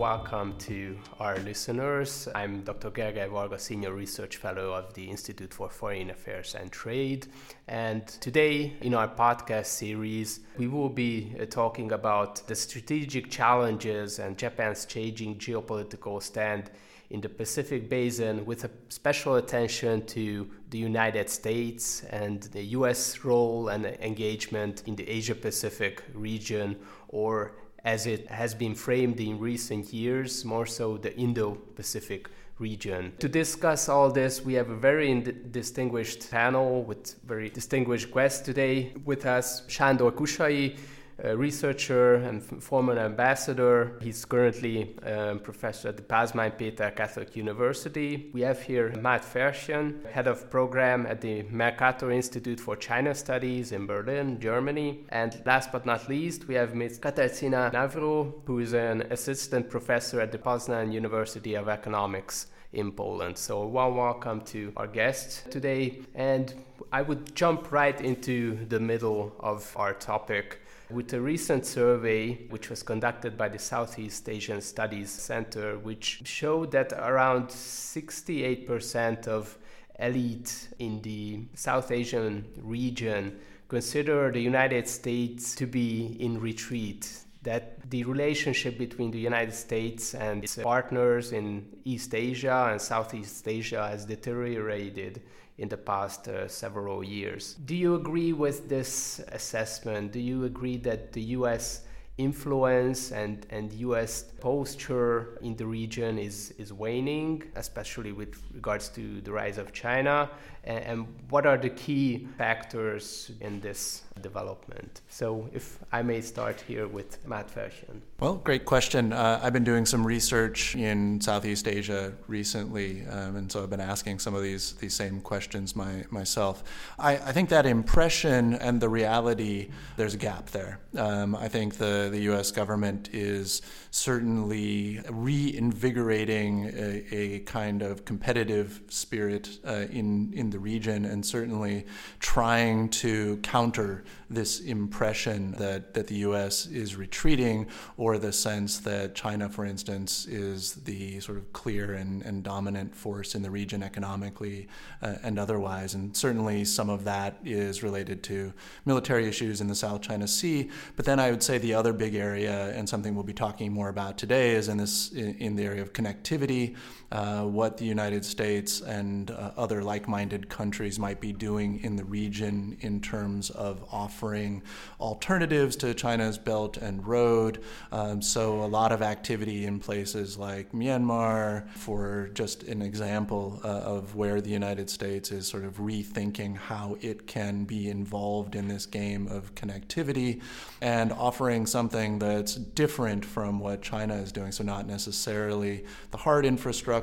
welcome to our listeners. I'm Dr. Gergely Varga, Senior Research Fellow of the Institute for Foreign Affairs and Trade. And today, in our podcast series, we will be uh, talking about the strategic challenges and Japan's changing geopolitical stand in the Pacific Basin with a special attention to the United States and the US role and engagement in the Asia Pacific region, or as it has been framed in recent years, more so the Indo Pacific region. To discuss all this, we have a very distinguished panel with very distinguished guests today with us. Sándor Kusai, a researcher and former ambassador. He's currently a professor at the Pázmány Péter Catholic University. We have here Matt Ferchen, head of program at the Mercator Institute for China Studies in Berlin, Germany. And last but not least, we have Ms. Katarzyna Nawrot, who is an assistant professor at the Poznan University of Economics in Poland. So, a warm welcome to our guests today. And I would jump right into the middle of our topic with a recent survey which was conducted by the Southeast Asian Studies Center, which showed that around 68% of elite in the South Asian region consider the United States to be in retreat. That the relationship between the United States and its partners in East Asia and Southeast Asia has deteriorated in the past uh, several years. Do you agree with this assessment? Do you agree that the US influence and, and US posture in the region is, is waning, especially with regards to the rise of China? And, and what are the key factors in this development. So, if I may start here with Matt Ferchen. Well, great question. Uh, I've been doing some research in Southeast Asia recently, um, and so I've been asking some of these these same questions my, myself. I, I think that impression and the reality, there's a gap there. Um, I think the, the U.S. government is certainly reinvigorating a, a kind of competitive spirit uh, in in the region, and certainly trying to counter this impression that, that the U.S. is retreating, or the sense that China, for instance, is the sort of clear and, and dominant force in the region economically uh, and otherwise. And certainly some of that is related to military issues in the South China Sea. But then I would say the other big area, and something we'll be talking more about today, is in this in the area of connectivity. Uh, what the United States and uh, other like minded countries might be doing in the region in terms of offering alternatives to China's Belt and Road. Um, so, a lot of activity in places like Myanmar, for just an example uh, of where the United States is sort of rethinking how it can be involved in this game of connectivity and offering something that's different from what China is doing. So, not necessarily the hard infrastructure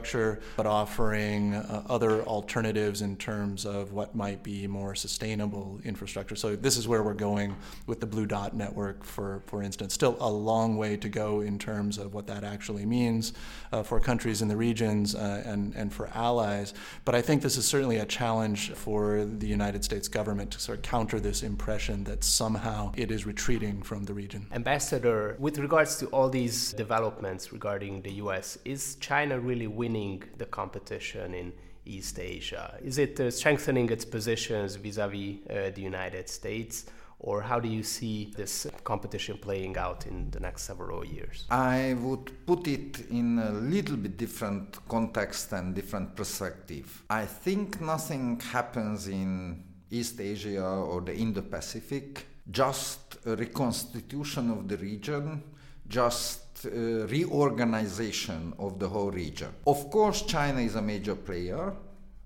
but offering uh, other alternatives in terms of what might be more sustainable infrastructure. So this is where we're going with the Blue Dot network, for for instance. Still a long way to go in terms of what that actually means uh, for countries in the regions uh, and and for allies. But I think this is certainly a challenge for the United States government to sort of counter this impression that somehow it is retreating from the region. Ambassador, with regards to all these developments regarding the U.S., is China really winning? Winning the competition in East Asia? Is it uh, strengthening its positions vis a vis the United States? Or how do you see this competition playing out in the next several years? I would put it in a little bit different context and different perspective. I think nothing happens in East Asia or the Indo Pacific, just a reconstitution of the region, just Uh, reorganization of the whole region. Of course, China is a major player,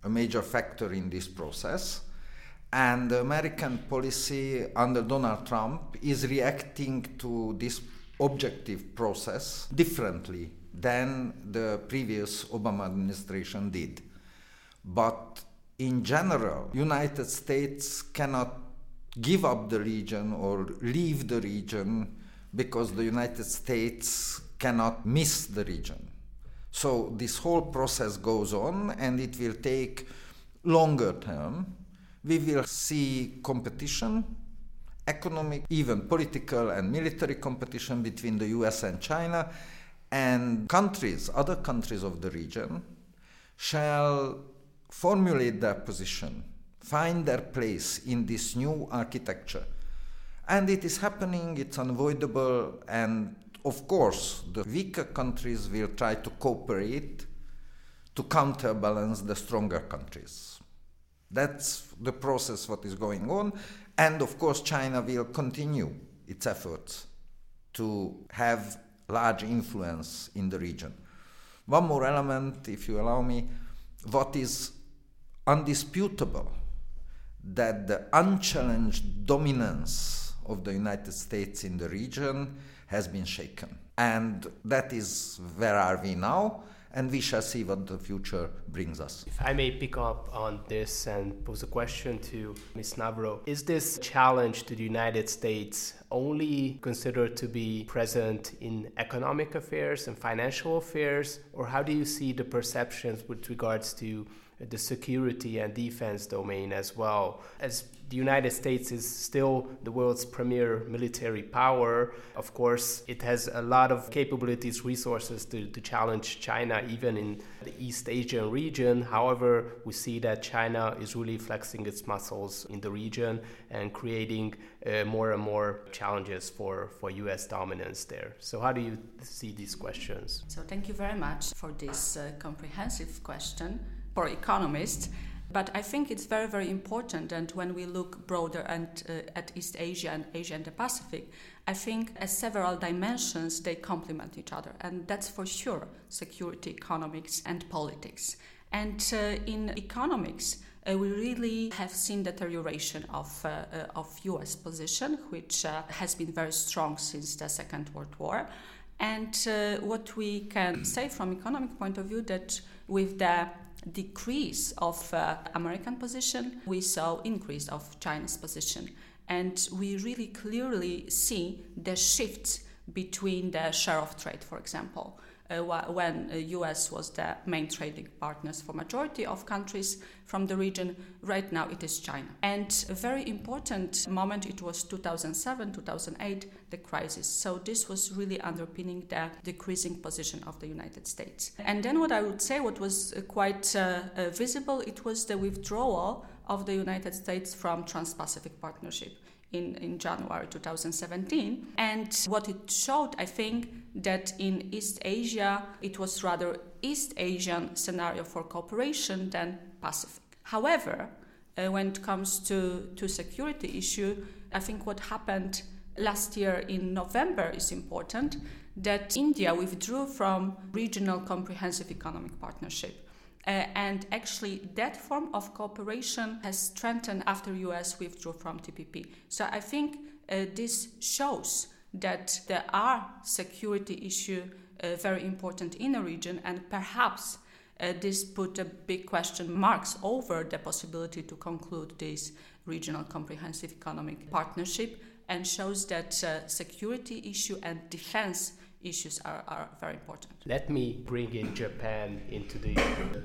a major factor in this process. And American policy under Donald Trump is reacting to this objective process differently than the previous Obama administration did. But in general, United States cannot give up the region or leave the region because the United States cannot miss the region. So this whole process goes on and it will take longer term. We will see competition, economic, even political and military competition between the US and China. And countries, other countries of the region, shall formulate their position, find their place in this new architecture. And it is happening, it's unavoidable, and of course, the weaker countries will try to cooperate to counterbalance the stronger countries. That's the process what is going on. And of course, China will continue its efforts to have large influence in the region. One more element, if you allow me, what is undisputable that the unchallenged dominance of the United States in the region has been shaken. And that is where are we now? and we shall see what the future brings us. If I may pick up on this and pose a question to Ms. Nawrot, is this challenge to the United States only considered to be present in economic affairs and financial affairs, or how do you see the perceptions with regards to the security and defense domain as well? As the United States is still the world's premier military power. Of course, it has a lot of capabilities, resources to, to challenge China, even in the East Asian region. However, we see that China is really flexing its muscles in the region and creating uh, more and more challenges for, for US dominance there. So, how do you see these questions? So, thank you very much for this uh, comprehensive question for economists. But I think it's very, very important. And when we look broader and, uh, at East Asia and Asia and the Pacific, I think as several dimensions they complement each other. And that's for sure security, economics, and politics. And uh, in economics, uh, we really have seen deterioration of, uh, uh, of US position, which uh, has been very strong since the Second World War. And what we can say from economic point of view that with the decrease of uh, American position, we saw increase of China's position. And we really clearly see the shift between the share of trade, for example when uh, US was the main trading partners for majority of countries from the region. Right now it is China. And a very important moment it was 2007, 2008, the crisis. So this was really underpinning the decreasing position of the United States. And then what I would say, what was uh, quite uh, uh, visible, it was the withdrawal of the United States from Trans-Pacific Partnership in, in January 2017. And what it showed, I think, that in East Asia, it was rather East Asian scenario for cooperation than Pacific. However, uh, when it comes to, to security issue, I think what happened last year in November is important that India withdrew from regional comprehensive economic partnership. Uh, and actually, that form of cooperation has strengthened after US withdrew from TPP. So I think uh, this shows that there are security issues uh, very important in the region, and perhaps uh, this put a big question marks over the possibility to conclude this regional comprehensive economic partnership, and shows that uh, security issue and defense issues are, are very important. Let me bring in Japan into the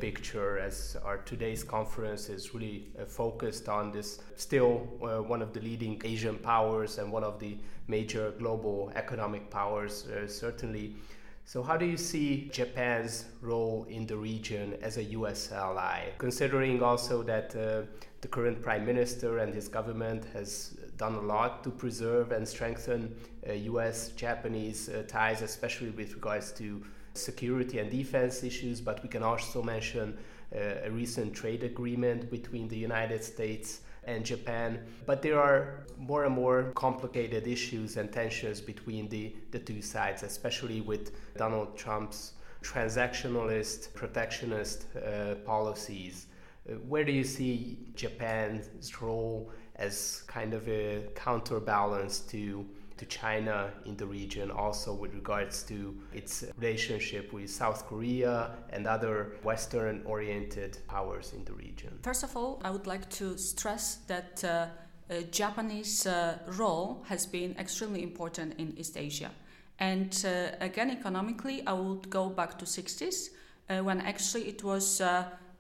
picture as our today's conference is really uh, focused on this, still uh, one of the leading Asian powers and one of the major global economic powers, uh, certainly. So, how do you see Japan's role in the region as a US ally, considering also that uh, the current prime minister and his government has done a lot to preserve and strengthen uh, US Japanese uh, ties, especially with regards to security and defense issues. But we can also mention uh, a recent trade agreement between the United States and Japan. But there are more and more complicated issues and tensions between the, the two sides, especially with Donald Trump's transactionalist, protectionist uh, policies. Uh, where do you see Japan's role as kind of a counterbalance to to China in the region, also with regards to its relationship with South Korea and other Western oriented powers in the region. First of all, I would like to stress that uh, uh, Japanese uh, role has been extremely important in East Asia. And uh, again, economically, I would go back to 60s uh, when actually it was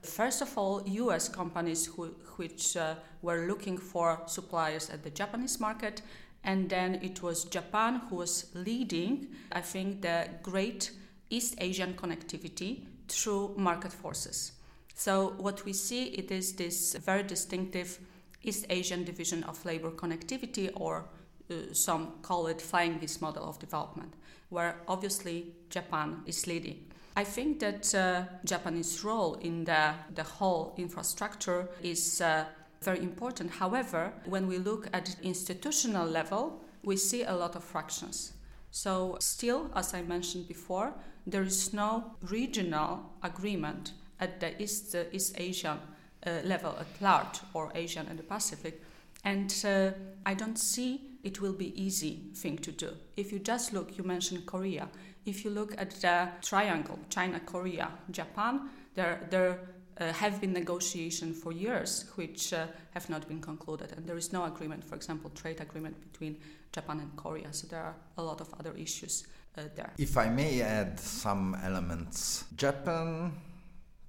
First of all, US companies who, which uh, were looking for suppliers at the Japanese market, and then it was Japan who was leading, I think, the great East Asian connectivity through market forces. So what we see it is this very distinctive East Asian division of labor connectivity, or uh, some call it flying geese model of development, where obviously Japan is leading. I think that uh, Japanese role in the, the whole infrastructure is uh, very important. However, when we look at institutional level, we see a lot of fractions. So still, as I mentioned before, there is no regional agreement at the East, uh, East Asian uh, level at large or Asian and the Pacific. And uh, I don't see it will be easy thing to do. If you just look, you mentioned Korea. If you look at the triangle, China, Korea, Japan, there, there uh, have been negotiations for years which uh, have not been concluded. And there is no agreement, for example, trade agreement between Japan and Korea. So there are a lot of other issues uh, there. If I may add some elements, Japan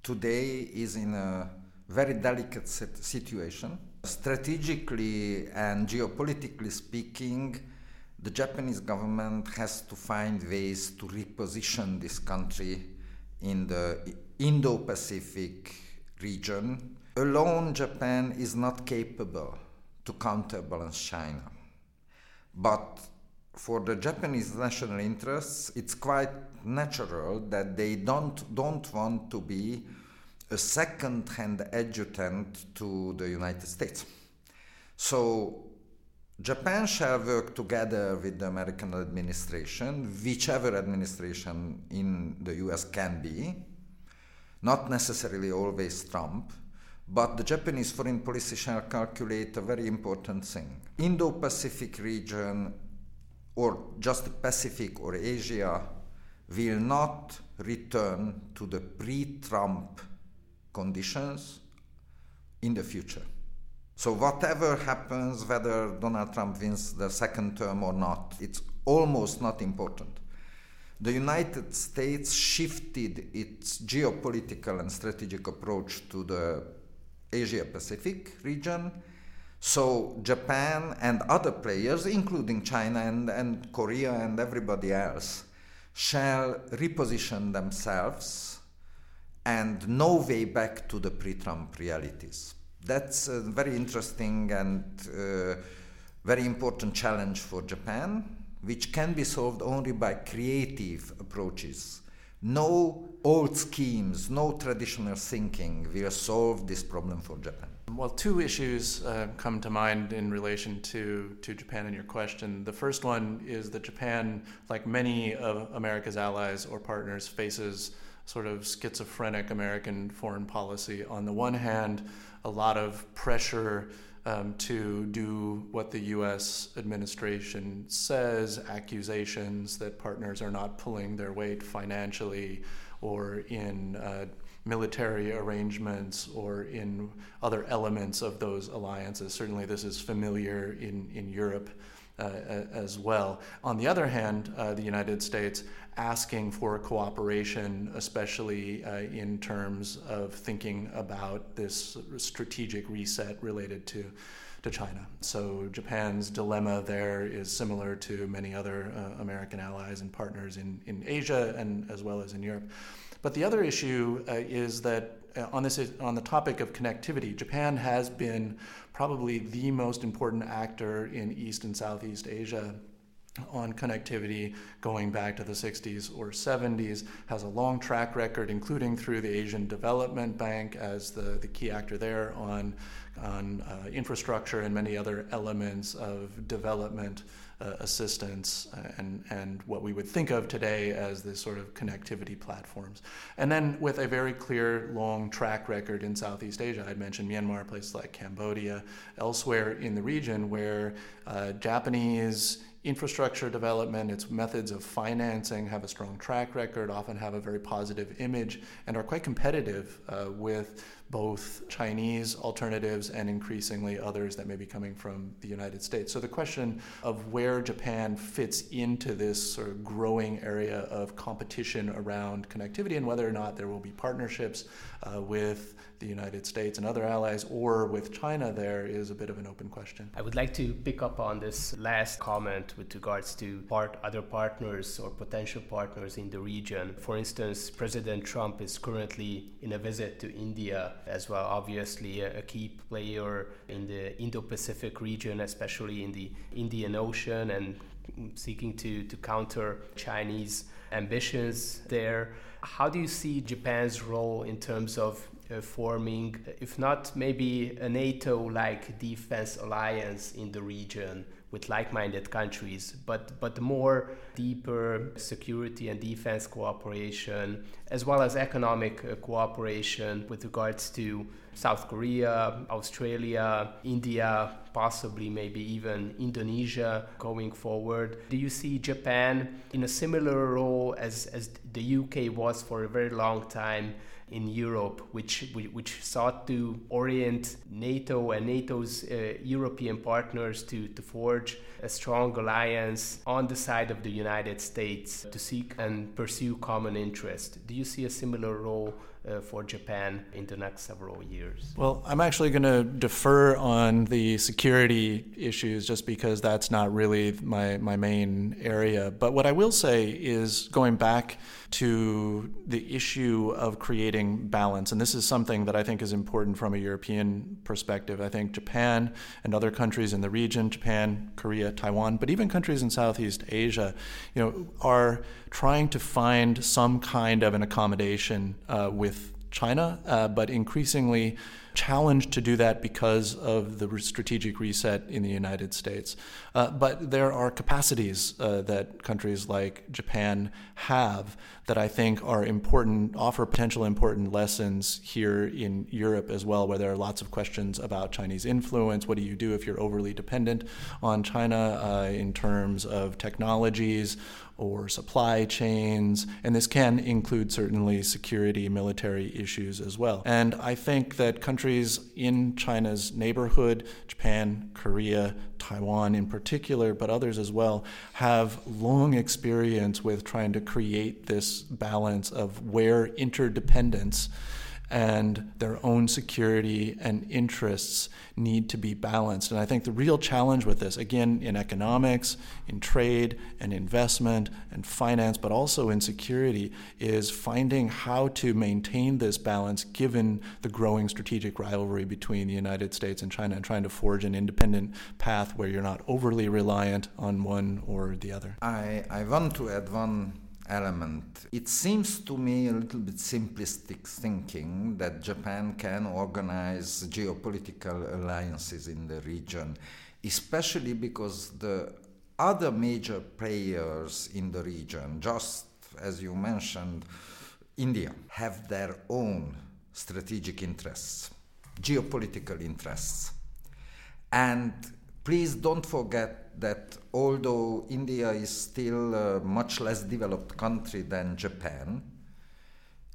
today is in a very delicate situation. Strategically and geopolitically speaking, the Japanese government has to find ways to reposition this country in the Indo Pacific region. Alone, Japan is not capable to counterbalance China. But for the Japanese national interests, it's quite natural that they don't, don't want to be a second hand adjutant to the United States. So Japan shall work together with the American administration, whichever administration in the US can be, not necessarily always Trump, but the Japanese foreign policy shall calculate a very important thing. Indo Pacific region, or just the Pacific or Asia, will not return to the pre Trump conditions in the future. So, whatever happens, whether Donald Trump wins the second term or not, it's almost not important the United States shifted its geopolitical and strategic approach to the Asia Pacific region. So, Japan and other players, including China and, and Korea and everybody else, shall reposition themselves and no way back to the pre Trump realities. That's a very interesting and uh, very important challenge for Japan which can be solved only by creative approaches. No old schemes, no traditional thinking will solve this problem for Japan. Well, two issues uh, come to mind in relation to, to Japan in your question. The first one is that Japan, like many of America's allies or partners, faces sort of schizophrenic American foreign policy. On the one hand, a lot of pressure um, to do what the U.S. administration says, accusations that partners are not pulling their weight financially or in uh, military arrangements or in other elements of those alliances. Certainly, this is familiar in, in Europe as well. On the other hand, uh, the United States asking for cooperation, especially uh, in terms of thinking about this strategic reset related to, to China. So, Japan's dilemma there is similar to many other uh, American allies and partners in, in Asia and as well as in Europe. But the other issue uh, is that uh, on this on the topic of connectivity, Japan has been probably the most important actor in East and Southeast Asia on connectivity going back to the 60s or 70s, has a long track record, including through the Asian Development Bank as the, the key actor there on, on uh, infrastructure and many other elements of development uh, assistance uh, and, and what we would think of today as the sort of connectivity platforms. And then with a very clear long track record in Southeast Asia, I'd mentioned Myanmar, places like Cambodia, elsewhere in the region where uh, Japanese infrastructure development, its methods of financing have a strong track record, often have a very positive image, and are quite competitive uh, with both Chinese alternatives and increasingly others that may be coming from the United States. So the question of where Japan fits into this sort of growing area of competition around connectivity and whether or not there will be partnerships uh, with the United States and other allies or with China there is a bit of an open question. I would like to pick up on this last comment with regards to part other partners or potential partners in the region. For instance, President Trump is currently in a visit to India as well, obviously a, key player in the Indo-Pacific region, especially in the Indian Ocean and seeking to, to counter Chinese ambitions there. How do you see Japan's role in terms of forming, if not maybe a NATO like defense alliance in the region with like minded countries, but, but more deeper security and defense cooperation, as well as economic uh, cooperation with regards to South Korea, Australia, India, possibly maybe even Indonesia going forward. Do you see Japan in a similar role as, as the UK was for a very long time? In Europe, which which sought to orient NATO and NATO's uh, European partners to, to forge a strong alliance on the side of the United States to seek and pursue common interest. Do you see a similar role uh, for Japan in the next several years? Well, I'm actually going to defer on the security issues just because that's not really my, my main area. But what I will say is going back to the issue of creating balance, and this is something that I think is important from a European perspective. I think Japan and other countries in the region, Japan, Korea, Taiwan, but even countries in Southeast Asia, you know, are trying to find some kind of an accommodation uh, with China, uh, but increasingly challenged to do that because of the strategic reset in the United States. Uh, but there are capacities uh, that countries like Japan have that I think are important, offer potential important lessons here in Europe as well, where there are lots of questions about Chinese influence. What do you do if you're overly dependent on China uh, in terms of technologies? or supply chains, and this can include certainly security, military issues as well. And I think that countries in China's neighborhood, Japan, Korea, Taiwan in particular, but others as well, have long experience with trying to create this balance of where interdependence and their own security and interests need to be balanced. And I think the real challenge with this, again, in economics, in trade, and investment, and finance, but also in security, is finding how to maintain this balance given the growing strategic rivalry between the United States and China and trying to forge an independent path where you're not overly reliant on one or the other. I, I want to add one element. It seems to me a little bit simplistic thinking that Japan can organize geopolitical alliances in the region, especially because the other major players in the region, just as you mentioned, India, have their own strategic interests, geopolitical interests. And please don't forget that although India is still a much less developed country than Japan,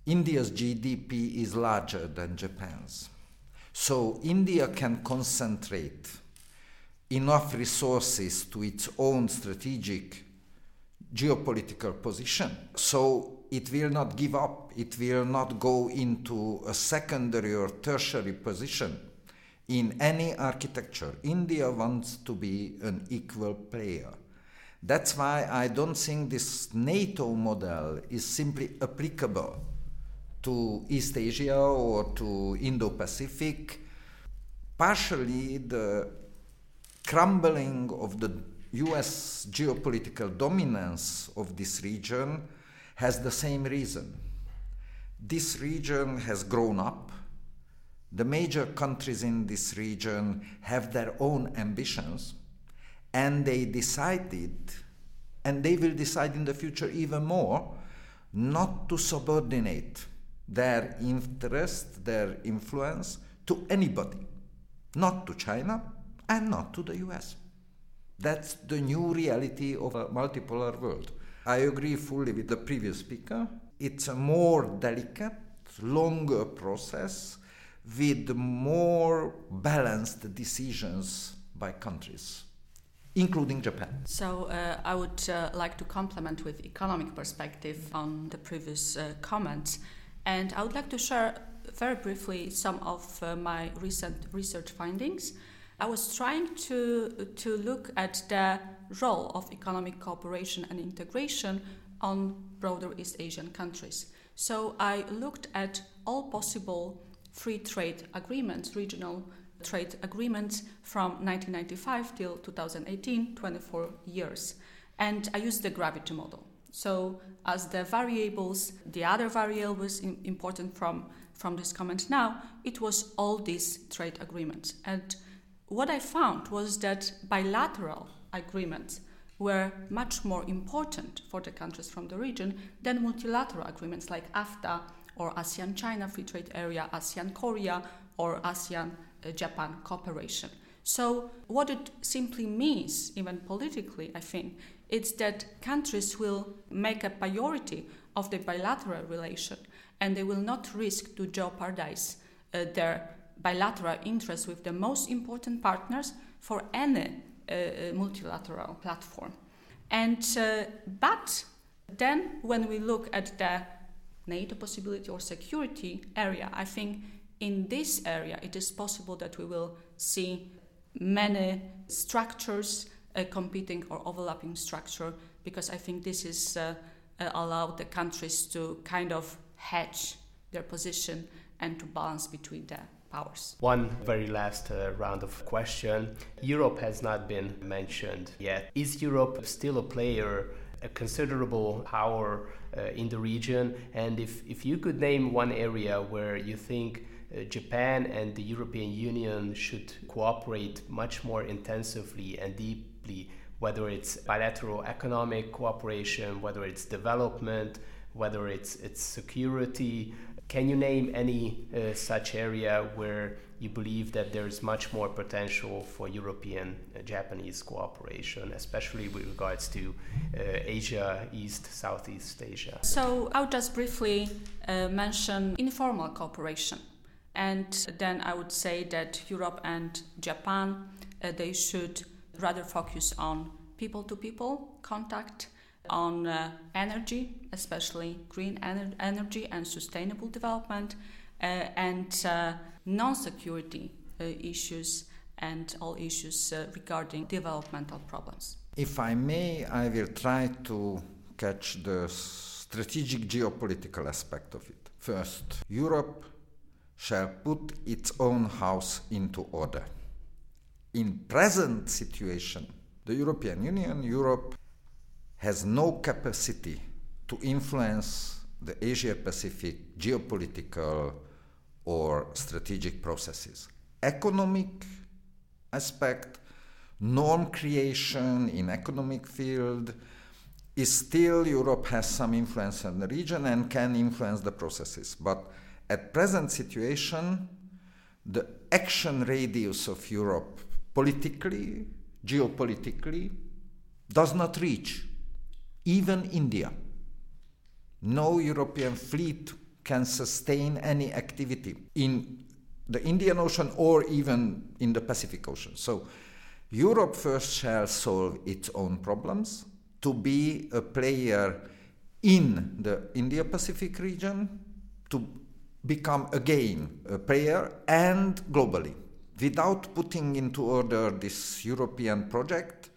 India's GDP is larger than Japan's. So India can concentrate enough resources to its own strategic geopolitical position. So it will not give up, it will not go into a secondary or tertiary position in any architecture. India wants to be an equal player. That's why I don't think this NATO model is simply applicable to East Asia or to Indo Pacific. Partially, the crumbling of the US geopolitical dominance of this region has the same reason. This region has grown up the major countries in this region have their own ambitions, and they decided, and they will decide in the future even more, not to subordinate their interest, their influence to anybody, not to China and not to the US. That's the new reality of a multipolar world. I agree fully with the previous speaker. It's a more delicate, longer process with more balanced decisions by countries including Japan. So uh, I would uh, like to complement with economic perspective on the previous uh, comments, and I would like to share very briefly some of uh, my recent research findings. I was trying to to look at the role of economic cooperation and integration on broader East Asian countries. So I looked at all possible free trade agreements, regional trade agreements from 1995 till 2018, 24 years. And I used the gravity model. So, as the variables, the other variable was important from, from this comment now, it was all these trade agreements. And what I found was that bilateral agreements were much more important for the countries from the region than multilateral agreements like AFTA or ASEAN China Free Trade Area, ASEAN Korea, or ASEAN uh, Japan cooperation. So, what it simply means, even politically, I think, it's that countries will make a priority of the bilateral relation and they will not risk to jeopardize uh, their bilateral interests with the most important partners for any uh, uh multilateral platform. And uh, but then when we look at the NATO possibility or security area, I think in this area it is possible that we will see many structures uh, competing or overlapping structure because I think this is uh, uh, allowed the countries to kind of hedge their position and to balance between the powers. One very last uh, round of question. Europe has not been mentioned yet. Is Europe still a player, a considerable power uh, in the region? And if, if you could name one area where you think uh, Japan and the European Union should cooperate much more intensively and deeply, whether it's bilateral economic cooperation, whether it's development, whether it's, it's security. Can you name any uh, such area where you believe that there's much more potential for European uh, Japanese cooperation, especially with regards to uh, Asia, East, Southeast Asia? So, I'll just briefly uh, mention informal cooperation. And then I would say that Europe and Japan, uh, they should rather focus on people to people contact, on uh, energy, especially green ener- energy and sustainable development, uh, and uh, non security uh, issues and all issues uh, regarding developmental problems. If I may, I will try to catch the strategic geopolitical aspect of it. First, Europe shall put its own house into order. In present situation, the European Union, Europe, has no capacity to influence the Asia Pacific geopolitical or strategic processes. Economic aspect, norm creation in economic field is still Europe has some influence in the region and can influence the processes. But at present situation, the action radius of Europe politically, geopolitically, does not reach even India. No European fleet can sustain any activity in the Indian Ocean or even in the Pacific Ocean. So, Europe first shall solve its own problems to be a player in the India Pacific region, to become again a player and globally. Without putting into order this European project,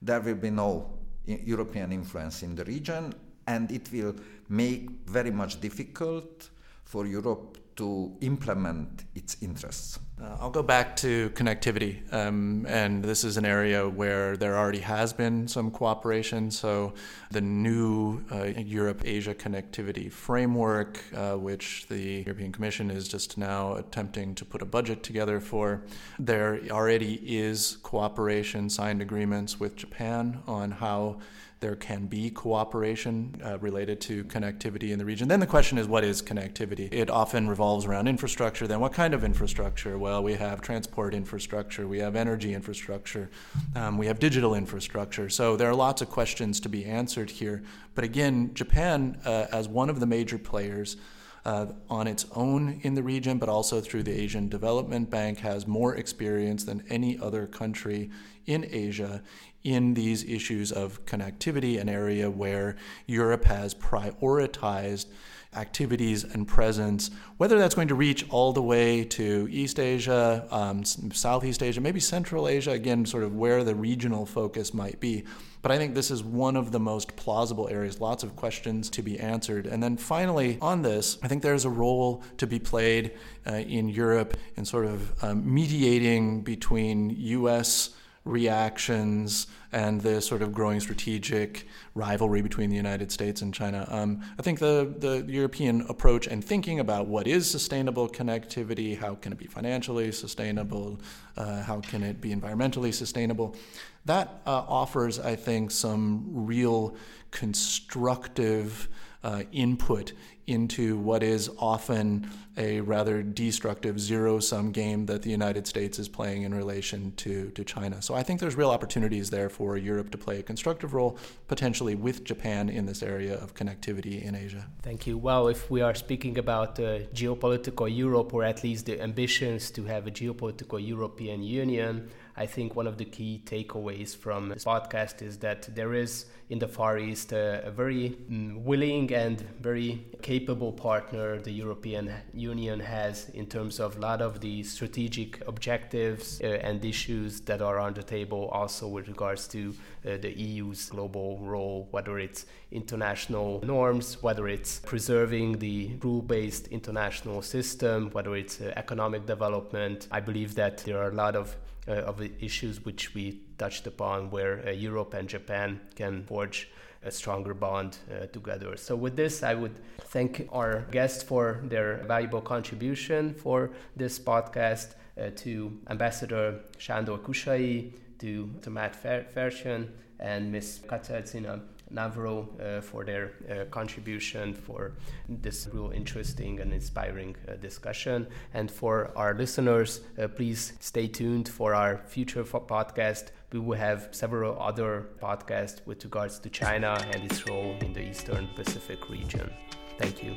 there will be no European influence in the region, and it will make very much difficult for Europe to implement its interests. Uh, I'll go back to connectivity, um, and this is an area where there already has been some cooperation. So, the new uh, Europe Asia connectivity framework, uh, which the European Commission is just now attempting to put a budget together for, there already is cooperation, signed agreements with Japan on how there can be cooperation uh, related to connectivity in the region. Then the question is, what is connectivity? It often revolves around infrastructure. Then, what kind of infrastructure? Well, we have transport infrastructure, we have energy infrastructure, um, we have digital infrastructure. So, there are lots of questions to be answered here. But again, Japan, uh, as one of the major players, uh, on its own in the region, but also through the Asian Development Bank, has more experience than any other country in Asia in these issues of connectivity, an area where Europe has prioritized activities and presence, whether that's going to reach all the way to East Asia, um, Southeast Asia, maybe Central Asia, again, sort of where the regional focus might be. But I think this is one of the most plausible areas, lots of questions to be answered. And then finally, on this, I think there's a role to be played uh, in Europe in sort of um, mediating between U.S reactions and the sort of growing strategic rivalry between the United States and China. Um, I think the, the European approach and thinking about what is sustainable connectivity, how can it be financially sustainable, uh, how can it be environmentally sustainable, that uh, offers, I think, some real constructive uh, input into what is often a rather destructive zero sum game that the United States is playing in relation to, to China. So I think there's real opportunities there for Europe to play a constructive role, potentially with Japan in this area of connectivity in Asia. Thank you. Well, if we are speaking about uh, geopolitical Europe, or at least the ambitions to have a geopolitical European Union, I think one of the key takeaways from this podcast is that there is in the Far East a, a very mm, willing and very capable partner the European Union has in terms of a lot of the strategic objectives uh, and issues that are on the table, also with regards to uh, the EU's global role, whether it's international norms, whether it's preserving the rule based international system, whether it's uh, economic development. I believe that there are a lot of uh, of issues which we touched upon, where uh, Europe and Japan can forge a stronger bond uh, together. So, with this, I would thank our guests for their valuable contribution for this podcast uh, to Ambassador Sándor Kusai, to, to Matt Ferchen, and Ms. Katarzyna Nawrot uh, for their uh, contribution for this real interesting and inspiring uh, discussion. And for our listeners, please stay tuned for our future podcast. We will have several other podcasts with regards to China and its role in the Eastern Pacific region. Thank you.